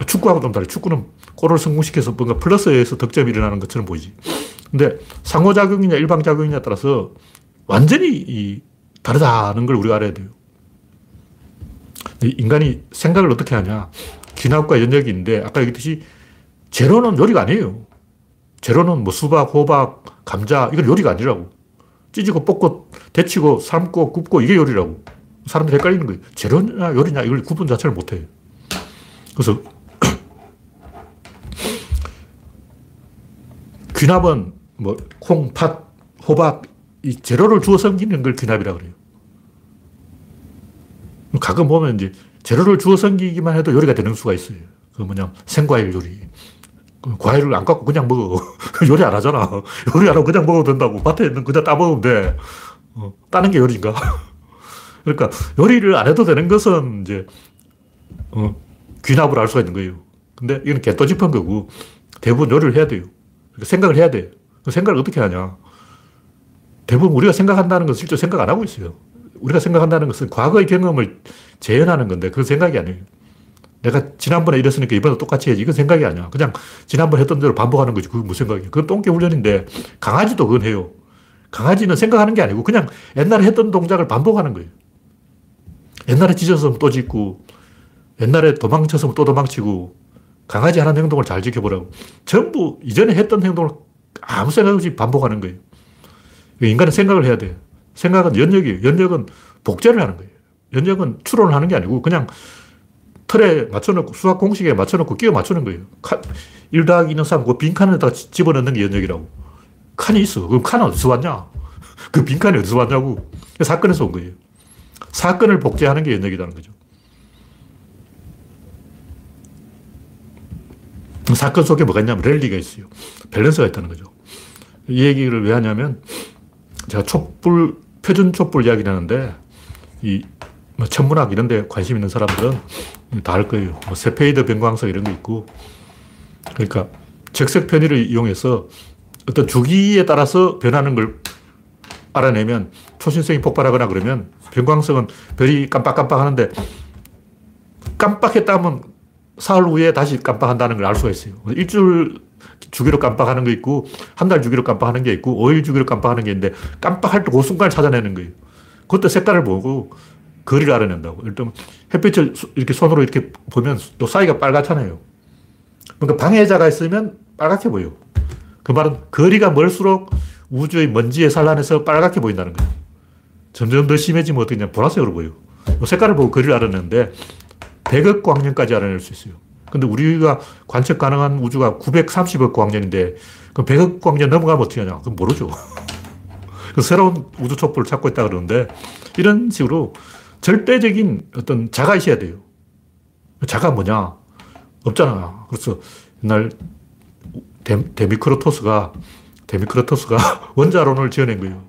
S1: 축구하고 좀 달라요. 축구는 골을 성공시켜서 뭔가 플러스에 의해서 득점이 일어나는 것처럼 보이지. 근데 상호작용이냐 일방작용이냐에 따라서 완전히 다르다는 걸 우리가 알아야 돼요. 인간이 생각을 어떻게 하냐. 귀납과 연역이 있는데 아까 얘기했듯이 재료는 요리가 아니에요. 재료는 뭐 수박, 호박, 감자 이건 요리가 아니라고. 찢고 볶고 데치고 삶고 굽고 이게 요리라고. 사람들이 헷갈리는 거예요. 재료냐 요리냐 이걸 구분 자체를 못해요. 그래서 귀납은 뭐 콩, 팥, 호박 이 재료를 주어 섬기는 걸 귀납이라고 그래요. 가끔 보면 이제 재료를 주어 섬기기만 해도 요리가 되는 수가 있어요. 그 뭐냐 생과일 요리. 그 과일을 안 갖고 그냥 먹어. 요리 안 하잖아. 요리 안 하고 그냥 먹어도 된다고. 밭에 있는 그냥 따먹으면 돼. 어, 따는 게 요리인가? 그러니까 요리를 안 해도 되는 것은 이제 어, 귀납을 알 수가 있는 거예요. 근데 이건 개또집한 거고 대부분 요리를 해야 돼요. 그러니까 생각을 해야 돼. 그 생각을 어떻게 하냐. 대부분 우리가 생각한다는 것은 실제 생각 안 하고 있어요. 우리가 생각한다는 것은 과거의 경험을 재현하는 건데 그건 생각이 아니에요. 내가 지난번에 이랬으니까 이번에 똑같이 해야지. 이건 생각이 아니야. 그냥 지난번 했던 대로 반복하는 거지. 그게 무슨 생각이야. 그건 똥개 훈련인데 강아지도 그건 해요. 강아지는 생각하는 게 아니고 그냥 옛날에 했던 동작을 반복하는 거예요. 옛날에 짖었으면 또 짖고, 옛날에 도망쳤으면 또 도망치고, 강아지 하는 행동을 잘 지켜보라고. 전부 이전에 했던 행동을 아무 생각 없이 반복하는 거예요. 인간은 생각을 해야 돼요. 생각은 연역이에요. 연역은 복제를 하는 거예요. 연역은 추론을 하는 게 아니고 그냥 틀에 맞춰놓고 수학 공식에 맞춰놓고 끼워 맞추는 거예요. 1 더하기 2는 3, 그 빈 칸에다 집어넣는 게 연역이라고. 칸이 있어. 그럼 칸은 어디서 왔냐? 그 빈칸이 어디서 왔냐고. 사건에서 온 거예요. 사건을 복제하는 게 연역이라는 거죠. 사건 속에 뭐가 있냐면 랠리가 있어요. 밸런스가 있다는 거죠. 이 얘기를 왜 하냐면 제가 촛불, 표준 촛불 이야기를 하는데 이 뭐 천문학 이런 데 관심 있는 사람들은 다 알 거예요. 뭐 세페이드 변광석 이런 거 있고 그러니까 적색 편의를 이용해서 어떤 주기에 따라서 변하는 걸 알아내면 초신성이 폭발하거나 그러면 변광석은 별이 깜빡깜빡 하는데 깜빡했다 하면 사흘 후에 다시 깜빡한다는 걸 알 수가 있어요. 일주일 주기로 깜빡하는 게 있고, 한 달 주기로 깜빡하는 게 있고, 5일 주기로 깜빡하는 게 있는데, 깜빡할 때 그 순간을 찾아내는 거예요. 그때 색깔을 보고 거리를 알아낸다고. 일단 햇빛을 이렇게 손으로 이렇게 보면 또 사이가 빨갛잖아요. 그러니까 방해자가 있으면 빨갛게 보여. 그 말은 거리가 멀수록 우주의 먼지에 산란해서 빨갛게 보인다는 거예요. 점점 더 심해지면 어떻게 냐 보라색으로 보여. 색깔을 보고 거리를 알아내는데 100억 광년까지 알아낼 수 있어요. 근데 우리가 관측 가능한 우주가 930억 광년인데 그럼 100억 광년 넘어가면 어떻게 하냐? 그럼 모르죠. 그 새로운 우주 촛불을 찾고 있다 그러는데 이런 식으로 절대적인 어떤 자가 있어야 돼요. 자가 뭐냐? 없잖아. 그래서 옛날 데, 모크리토스가 데모크리토스가 원자론을 지어낸 거예요.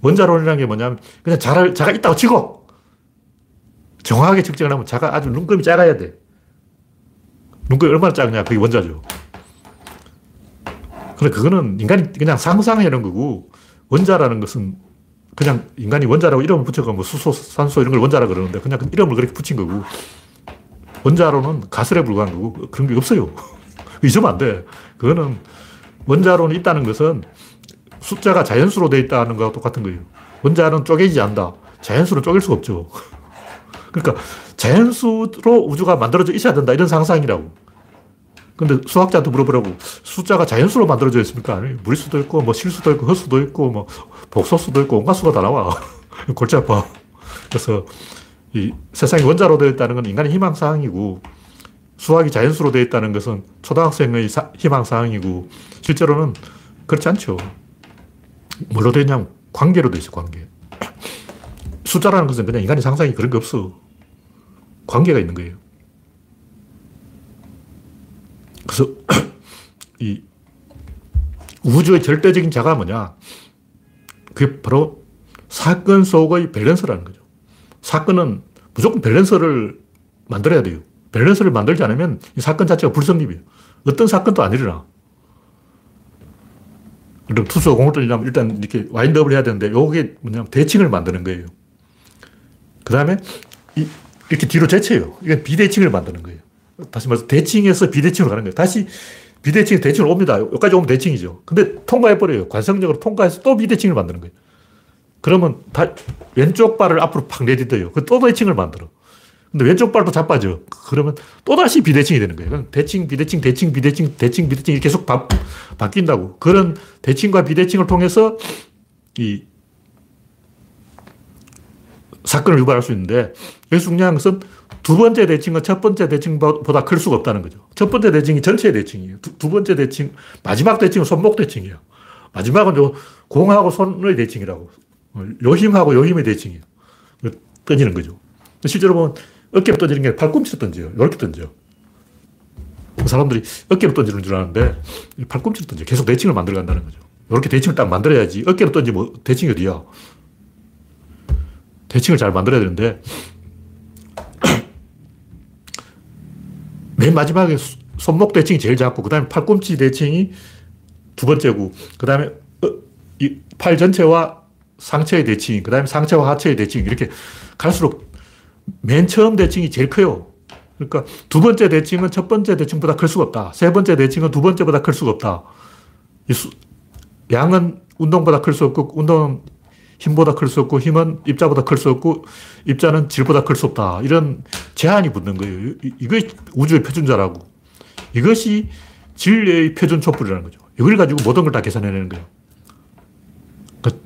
S1: 원자론이라는 게 뭐냐면 그냥 자를, 자가 있다고 치고 정확하게 측정을 하면 자가 아주 눈금이 작아야 돼. 눈금이 얼마나 작냐? 그게 원자죠. 근데 그거는 인간이 그냥 상상해놓은 거고 원자라는 것은 그냥 인간이 원자라고 이름을 붙여가 뭐 수소, 산소 이런 걸 원자라 그러는데 그냥 이름을 그렇게 붙인 거고 원자로는 가설에 불과한 거고 그런 게 없어요. 잊으면 안 돼. 그거는 원자론이 있다는 것은 숫자가 자연수로 되어 있다는 거와 똑같은 거예요. 원자는 쪼개지지 않는다. 자연수로 쪼갤 수가 없죠. 그러니까 자연수로 우주가 만들어져 있어야 된다. 이런 상상이라고. 근데 수학자한테 물어보라고 숫자가 자연수로 만들어져 있습니까? 아니, 무리수도 있고, 뭐 실수도 있고, 헛수도 있고, 뭐 복소수도 있고, 온갖 수가 다 나와. 골치 아파. 그래서 이 세상이 원자로 되어 있다는 건 인간의 희망 사항이고, 수학이 자연수로 되어 있다는 것은 초등학생의 희망 사항이고, 실제로는 그렇지 않죠. 뭘로 되어 있냐면 관계로 되어 있어, 관계. 숫자라는 것은 그냥 인간의 상상이 그런 게 없어. 관계가 있는 거예요. 그래서 이 우주의 절대적인 자가 뭐냐? 그게 바로 사건 속의 밸런스라는 거죠. 사건은 무조건 밸런스를 만들어야 돼요. 밸런스를 만들지 않으면 이 사건 자체가 불성립이에요. 어떤 사건도 안 일어나. 그럼 투수 공을 던지려면 일단 이렇게 와인드업을 해야 되는데 요게 뭐냐면 대칭을 만드는 거예요. 그 다음에 이 렇게 뒤로 제쳐요. 이건 비대칭을 만드는 거예요. 다시 말해서 대칭에서 비대칭으로 가는 거예요. 다시 비대칭 대칭으로 옵니다. 여기까지 오면 대칭이죠. 근데 통과해버려요. 관성적으로 통과해서 또 비대칭을 만드는 거예요. 그러면 다 왼쪽 발을 앞으로 팍 내딛어요. 또 대칭을 만들어. 근데 왼쪽 발도 자빠져. 그러면 또다시 비대칭이 되는 거예요. 대칭, 비대칭, 대칭, 비대칭, 대칭, 비대칭이 계속 바, 바뀐다고. 그런 대칭과 비대칭을 통해서 이 사건을 유발할 수 있는데 여기서 중요한 것은 두 번째 대칭은 첫 번째 대칭보다 클 수가 없다는 거죠. 첫 번째 대칭이 전체의 대칭이에요. 두, 두 번째 대칭, 마지막 대칭은 손목 대칭이에요. 마지막은 요 공하고 손의 대칭이라고. 요 힘하고 요 힘의 대칭이에요. 던지는 거죠. 실제로 보면 어깨로 던지는 게 팔꿈치로 던져요. 이렇게 던져. 사람들이 어깨로 던지는 줄 아는데 팔꿈치로 던져. 계속 대칭을 만들어 간다는 거죠. 이렇게 대칭을 딱 만들어야지. 어깨로 던지면 대칭이 어디야? 대칭을 잘 만들어야 되는데 맨 마지막에 손목 대칭이 제일 작고, 그 다음에 팔꿈치 대칭이 두 번째고, 그 다음에 어, 팔 전체와 상체의 대칭, 그 다음에 상체와 하체의 대칭, 이렇게 갈수록 맨 처음 대칭이 제일 커요. 그러니까 두 번째 대칭은 첫 번째 대칭보다 클 수가 없다. 세 번째 대칭은 두 번째보다 클 수가 없다. 수, 양은 운동보다 클 수 없고, 운동은 힘보다 클 수 없고 힘은 입자보다 클 수 없고 입자는 질보다 클 수 없다. 이런 제한이 붙는 거예요. 이것이 우주의 표준자라고. 이것이 진리의 표준 촛불이라는 거죠. 이걸 가지고 모든 걸 다 계산해내는 거예요. 그러니까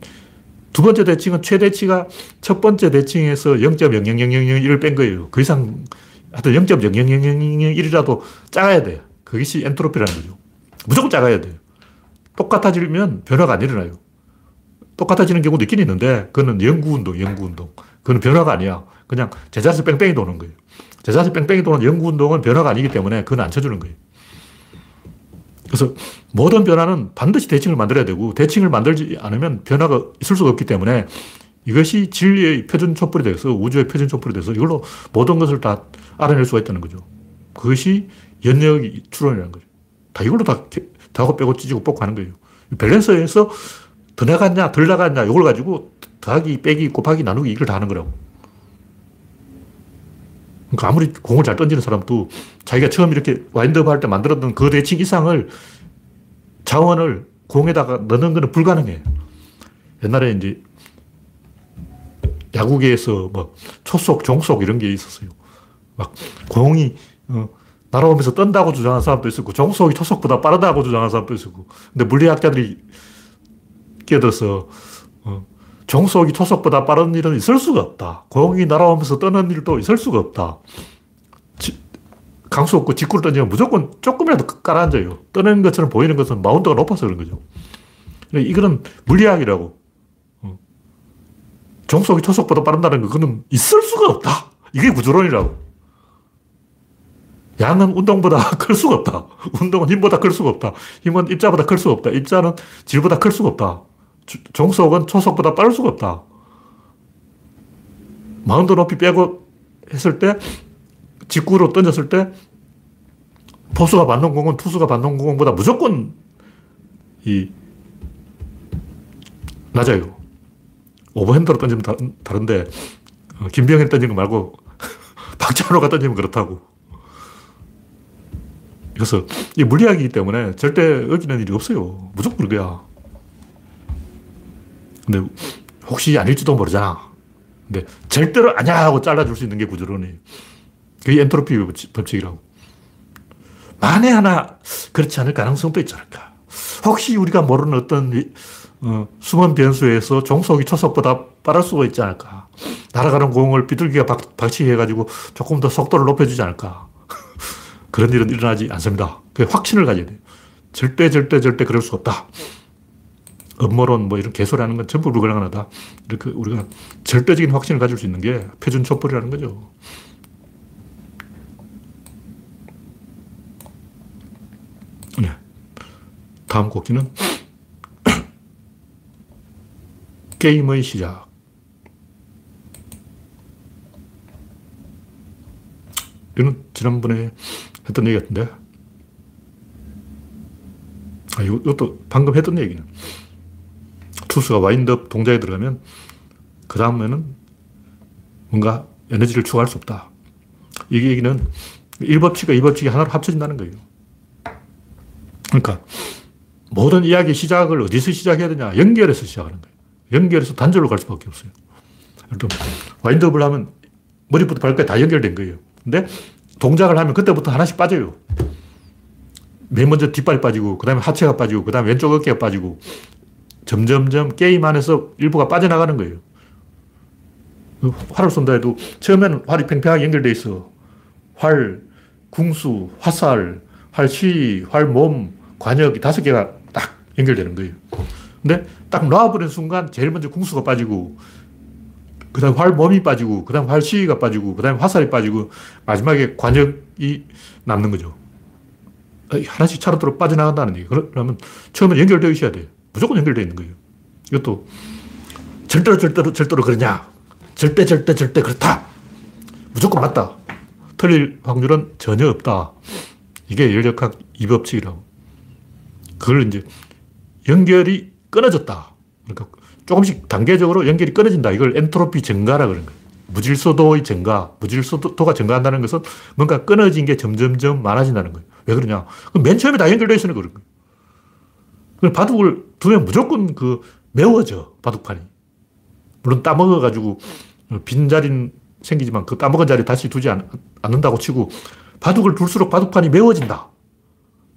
S1: 두 번째 대칭은 최대치가 첫 번째 대칭에서 0.00001을 뺀 거예요. 그 이상 하여튼 0.00001이라도 작아야 돼요. 그것이 엔트로피라는 거죠. 무조건 작아야 돼요. 똑같아지면 변화가 안 일어나요. 똑같아지는 경우도 있긴 있는데 그거는 연구운동, 연구운동. 그거는 변화가 아니야. 그냥 제자리 뺑뺑이 도는 거예요. 제자리 뺑뺑이 도는 연구운동은 변화가 아니기 때문에 그건 안 쳐주는 거예요. 그래서 모든 변화는 반드시 대칭을 만들어야 되고 대칭을 만들지 않으면 변화가 있을 수가 없기 때문에 이것이 진리의 표준 촛불이 돼서 우주의 표준 촛불이 돼서 이걸로 모든 것을 다 알아낼 수가 있다는 거죠. 그것이 연역 추론이라는 거죠. 다 이걸로 다 다고 빼고 찢고 뽑고 하는 거예요. 밸런스에서 더 나갔냐, 덜 나갔냐, 이걸 가지고 더하기, 빼기, 곱하기, 나누기 이걸 다 하는 거라고. 그러니까 아무리 공을 잘 던지는 사람도 자기가 처음 이렇게 와인드업 할 때 만들었던 그 대칭 이상을 자원을 공에다가 넣는 것은 불가능해. 옛날에 이제 야구계에서 뭐 초속, 종속 이런 게 있었어요. 막 공이 어, 날아오면서 뜬다고 주장하는 사람도 있었고, 종속이 초속보다 빠르다고 주장하는 사람도 있었고, 근데 물리학자들이 끼어들어서 어, 종속이 초속보다 빠른 일은 있을 수가 없다. 공이 날아오면서 떠는 일도 있을 수가 없다. 지, 강수 없고 직구를 던지면 무조건 조금이라도 깔아앉아요. 떠는 것처럼 보이는 것은 마운드가 높아서 그런 거죠. 이거는 물리학이라고. 어. 종속이 초속보다 빠르다는 거, 그거는 있을 수가 없다. 이게 구조론이라고. 양은 운동보다 클 수가 없다. 운동은 힘보다 클 수가 없다. 힘은 입자보다 클 수가 없다. 입자는 질보다 클 수가 없다. 종속은 초속보다 빠를 수가 없다. 마운드 높이 빼고 했을 때, 직구로 던졌을 때, 포수가 받는 공은 투수가 받는 공보다 무조건 이 낮아요. 오버핸드로 던지면 다, 다른데, 어, 김병현 던지는 거 말고, 박찬호가 던지면 그렇다고. 그래서 이 물리학이기 때문에 절대 어기는 일이 없어요. 무조건 그거야. 근데 혹시 아닐지도 모르잖아. 근데 절대로 아니야 하고 잘라줄 수 있는 게 구조론이에요. 그게 엔트로피 법칙이라고. 만에 하나 그렇지 않을 가능성도 있지 않을까. 혹시 우리가 모르는 어떤 어, 숨은 변수에서 종속이 초속보다 빠를 수가 있지 않을까. 날아가는 공을 비둘기가 박, 박치해가지고 조금 더 속도를 높여주지 않을까. 그런 일은 일어나지 않습니다. 그 확신을 가져야 돼요. 절대, 절대, 절대 그럴 수 없다. 음모론 뭐 이런 개소리 하는 건 전부 불가능하다. 이렇게 우리가 절대적인 확신을 가질 수 있는 게 표준 촛불이라는 거죠. 네. 다음 곡기는 게임의 시작. 이는 지난번에 했던 얘기 같은데. 아, 이것도 방금 했던 얘기는. 투수가 와인드업 동작에 들어가면 그 다음에는 뭔가 에너지를 추가할 수 없다. 이 얘기는 1법칙과 2법칙이 하나로 합쳐진다는 거예요. 그러니까 모든 이야기 시작을 어디서 시작해야 되냐? 연결해서 시작하는 거예요. 연결해서 단절로 갈 수밖에 없어요. 와인드업을 하면 머리부터 발까지 다 연결된 거예요. 근데 동작을 하면 그때부터 하나씩 빠져요. 맨 먼저 뒷발이 빠지고, 그 다음에 하체가 빠지고, 그 다음에 왼쪽 어깨가 빠지고, 점점점 게임 안에서 일부가 빠져나가는 거예요. 활을 쏜다 해도 처음에는 활이 팽팽하게 연결돼 있어. 활, 궁수, 화살, 활시, 활몸, 관역 이 다섯 개가 딱 연결되는 거예요. 근데 딱 놔버린 순간 제일 먼저 궁수가 빠지고, 그 다음 활몸이 빠지고, 그 다음 활시가 빠지고, 그 다음 화살이 빠지고, 마지막에 관역이 남는 거죠. 하나씩 차례대로 빠져나간다는 얘기. 그러면 처음에 연결되어 있어야 돼요. 무조건 연결되어 있는 거예요. 이것도 절대로 절대로 절대로 그러냐. 절대 절대 절대 그렇다. 무조건 맞다. 틀릴 확률은 전혀 없다. 이게 열역학 이법칙이라고. 그걸 이제 연결이 끊어졌다. 그러니까 조금씩 단계적으로 연결이 끊어진다. 이걸 엔트로피 증가라 그런 거예요. 무질서도의 증가, 무질서도가 증가한다는 것은 뭔가 끊어진 게 점점점 많아진다는 거예요. 왜 그러냐? 맨 처음에 다 연결되어 있으니까 그런 거예요. 바둑을 두면 무조건 그 매워져, 바둑판이. 물론 따먹어가지고 빈자리 생기지만 그 따먹은 자리 다시 두지 않, 는다고 치고 바둑을 둘수록 바둑판이 매워진다.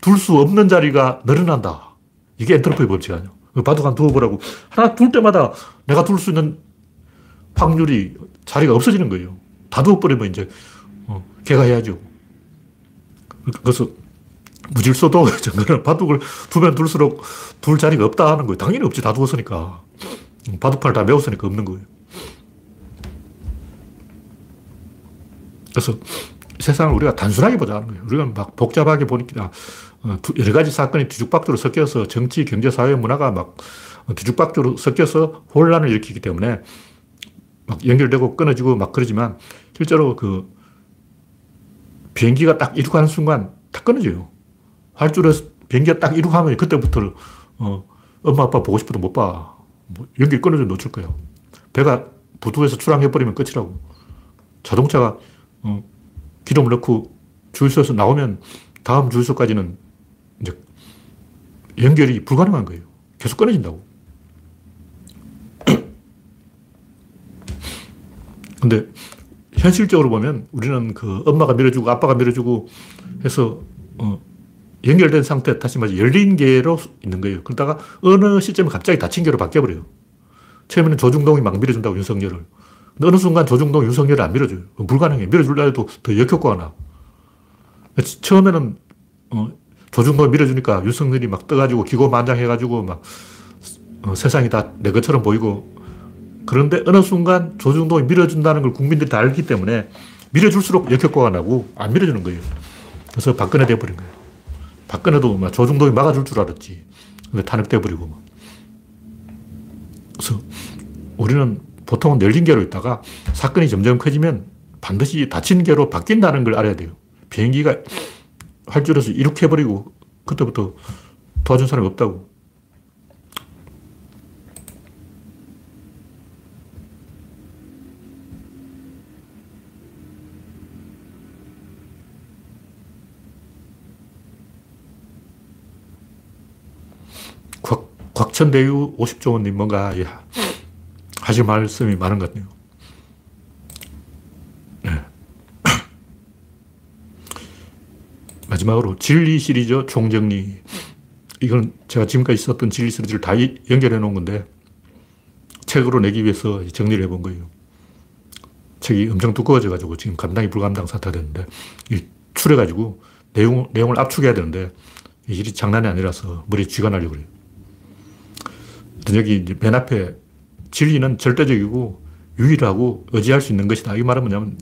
S1: 둘 수 없는 자리가 늘어난다. 이게 엔트로피 법칙 아니야. 그 바둑 한 두어보라고. 하나 둘 때마다 내가 둘 수 있는 확률이 자리가 없어지는 거예요. 다 두어버리면 이제, 어, 걔가 해야죠. 그래서 무질서도 정글은 바둑을 두면 둘수록 둘 자리가 없다 하는 거예요. 당연히 없지. 다 두었으니까. 바둑판을 다 메웠으니까 없는 거예요. 그래서 세상을 우리가 단순하게 보자는 거예요. 우리가 막 복잡하게 보니까 어, 여러 가지 사건이 뒤죽박죽으로 섞여서 정치, 경제, 사회, 문화가 막 뒤죽박죽으로 섞여서 혼란을 일으키기 때문에 막 연결되고 끊어지고 막 그러지만 실제로 그 비행기가 딱 이륙하는 순간 다 끊어져요. 활주로에서 비행기가 딱 이륙 하면 그때부터 어, 엄마 아빠 보고 싶어도 못 봐. 뭐 연기 끊어져 놓칠 거야. 배가 부두에서 출항해버리면 끝이라고. 자동차가 어, 기름을 넣고 주유소에서 나오면 다음 주유소까지는 이제 연결이 불가능한 거예요. 계속 끊어진다고. 근데 현실적으로 보면 우리는 그 엄마가 밀어주고 아빠가 밀어주고 해서 어, 연결된 상태, 다시 말해 열린 개로 있는 거예요. 그러다가 어느 시점에 갑자기 닫힌 개로 바뀌어버려요. 처음에는 조중동이 막 밀어준다고 윤석열을. 근데 어느 순간 조중동 윤석열을 안 밀어줘요. 불가능해. 밀어줄라 해도 더 역효과가 나. 처음에는 어, 조중동 밀어주니까 윤석열이 막 떠가지고 기고만장해가지고 막 어, 세상이 다 내 것처럼 보이고 그런데 어느 순간 조중동이 밀어준다는 걸 국민들이 다 알기 때문에 밀어줄수록 역효과가 나고 안 밀어주는 거예요. 그래서 박근혜 돼버린 거예요. 박근혜도 막 조중동이 막아줄 줄 알았지. 근데 탄핵돼버리고. 막. 그래서 우리는 보통은 열린 개로 있다가 사건이 점점 커지면 반드시 닫힌 개로 바뀐다는 걸 알아야 돼요. 비행기가 활주로에서 이륙해버리고 그때부터 도와준 사람이 없다고. 곽, 곽천대유 50조 원님 뭔가 하실 말씀이 많은 것 같네요. 네. 마지막으로 진리 시리즈 총정리. 이건 제가 지금까지 있었던 진리 시리즈를 다 연결해 놓은 건데 책으로 내기 위해서 정리를 해본 거예요. 책이 엄청 두꺼워져가지고 지금 감당이 불감당 사태가 됐는데 출해가지고 내용, 내용을 압축해야 되는데 이 일이 장난이 아니라서 머리에 쥐가 나려고 그래요. 여기 맨 앞에 진리는 절대적이고 유일하고 의지할 수 있는 것이다. 이 말은 뭐냐면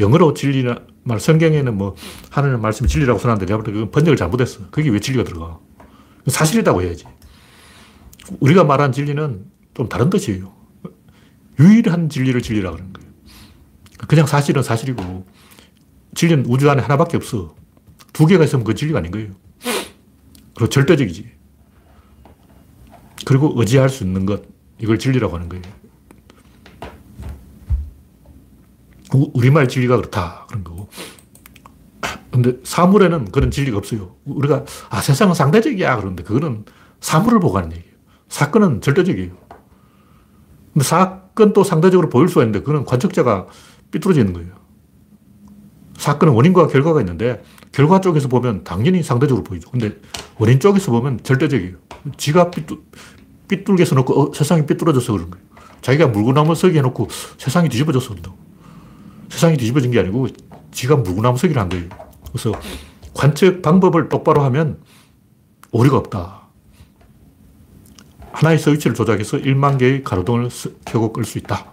S1: 영어로 진리나 말 성경에는 뭐 하나님 말씀이 진리라고 써놨는데 내가 볼때 번역을 잘못했어. 그게 왜 진리가 들어가? 사실이라고 해야지. 우리가 말한 진리는 좀 다른 뜻이에요. 유일한 진리를 진리라고 하는 거예요. 그냥 사실은 사실이고 진리는 우주 안에 하나밖에 없어. 두 개가 있으면 그 진리가 아닌 거예요. 그리고 절대적이지. 그리고 의지할 수 있는 것, 이걸 진리라고 하는 거예요. 우리말 진리가 그렇다. 그런 거고. 근데 사물에는 그런 진리가 없어요. 우리가, 아, 세상은 상대적이야. 그런데 그거는 사물을 보고 하는 얘기예요. 사건은 절대적이에요. 근데 사건도 상대적으로 보일 수가 있는데 그거는 관측자가 삐뚤어지는 거예요. 사건은 원인과 결과가 있는데 결과 쪽에서 보면 당연히 상대적으로 보이죠. 근데 원인 쪽에서 보면 절대적이에요. 지가 삐뚤, 삐뚤게 써놓고 어, 세상이 삐뚤어져서 그런 거예요. 자기가 물구나무 서기 해놓고 세상이 뒤집어져서 그런다고. 세상이 뒤집어진 게 아니고 지가 물구나무 서기를 한 거예요. 그래서 관측 방법을 똑바로 하면 오류가 없다. 하나의 스위치를 조작해서 1만 개의 가로등을 켜고 끌 수 있다.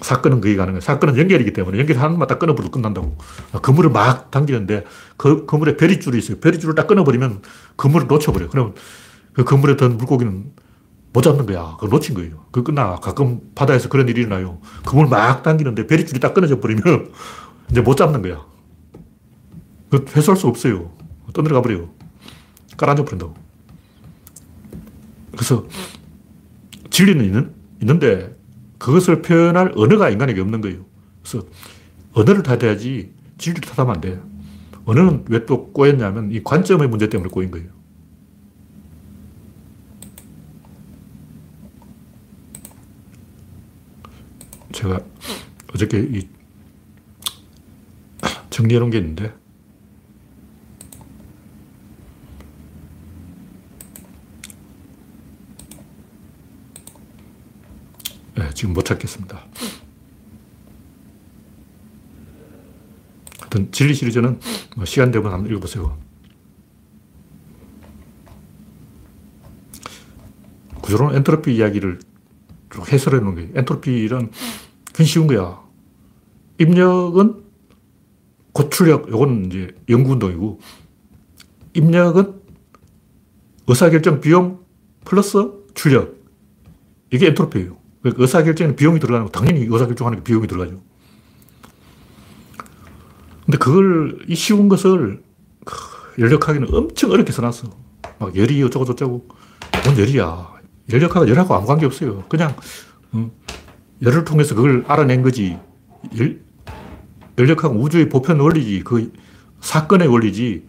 S1: 사건은 그게 가능해요. 사건은 연결이기 때문에 연결하는 것만 딱 끊어버리고 끝난다고. 그물을 막 당기는데 그 그물에 베리줄이 있어요. 베리줄을 딱 끊어버리면 그물을 놓쳐버려요. 그럼 그 그물에 든 물고기는 못 잡는 거야. 그걸 놓친 거예요. 그 끝나. 가끔 바다에서 그런 일이 일어나요. 그물 막 당기는데 베리줄이 딱 끊어져 버리면 이제 못 잡는 거야. 그 회수할 수 없어요. 떠내려가 버려요. 깔아앉아 버린다고. 그래서 진리는 있는, 있는데 그것을 표현할 언어가 인간에게 없는 거예요. 그래서 언어를 탓해야지 진리를 탓하면 안 돼. 언어는 왜 또 꼬였냐면 이 관점의 문제 때문에 꼬인 거예요. 제가 어저께 이 정리해 놓은 게 있는데 네, 지금 못 찾겠습니다. 하여튼 진리 시리즈는 뭐 시간 되면 한번 읽어보세요. 구조론 엔트로피 이야기를 해설해 놓은 거예요. 엔트로피는 그건 쉬운 거야. 입력은 고출력, 요건 이제 연구운동이고, 입력은 의사결정 비용 플러스 출력. 이게 엔트로피예요. 그러니까 의사결정에 비용이 들어가는 거, 당연히 의사결정하는 게 비용이 들어가죠. 근데 그걸, 이 쉬운 것을 연력하기는 엄청 어렵게 써놨어. 막 열이 어쩌고저쩌고. 뭔 열이야. 연력하고 열하고 아무 관계 없어요. 그냥, 열을 통해서 그걸 알아낸 거지. 열, 열력하고 우주의 보편 원리지. 그 사건의 원리지.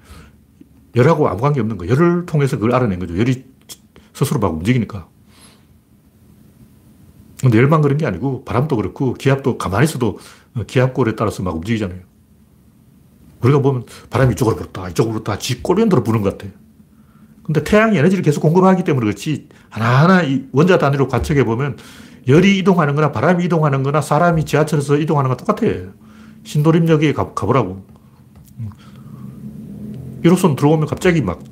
S1: 열하고 아무 관계 없는 거. 열을 통해서 그걸 알아낸 거죠. 열이 스스로 막 움직이니까. 근데 열만 그런 게 아니고 바람도 그렇고 기압도 가만히 있어도 기압골에 따라서 막 움직이잖아요. 우리가 보면 바람이 이쪽으로 불었다, 이쪽으로 불었다, 지 꼬리언더로 부는 것 같아. 근데 태양이 에너지를 계속 공급하기 때문에 그렇지 하나하나 이 원자 단위로 관측해 보면 열이 이동하는 거나 바람이 이동하는 거나 사람이 지하철에서 이동하는 거 똑같아. 신도림역에 가, 가보라고. 1호선 음. 들어오면 갑자기 막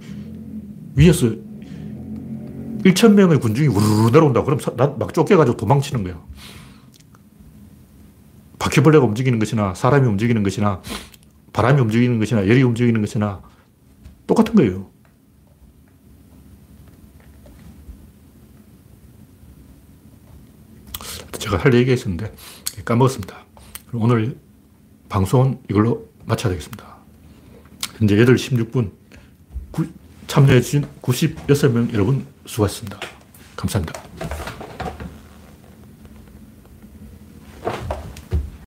S1: 위에서 1천 명의 군중이 우르르 내려온다. 그럼 막 쫓겨가지고 도망치는 거야. 바퀴벌레가 움직이는 것이나 사람이 움직이는 것이나 바람이 움직이는 것이나 열이 움직이는 것이나 똑같은 거예요. 제가 할 얘기가 있었는데 까먹었습니다. 오늘 방송은 이걸로 마쳐야 되겠습니다. 현재 8시 16분 참여해주신 96명 여러분 수고하셨습니다. 감사합니다.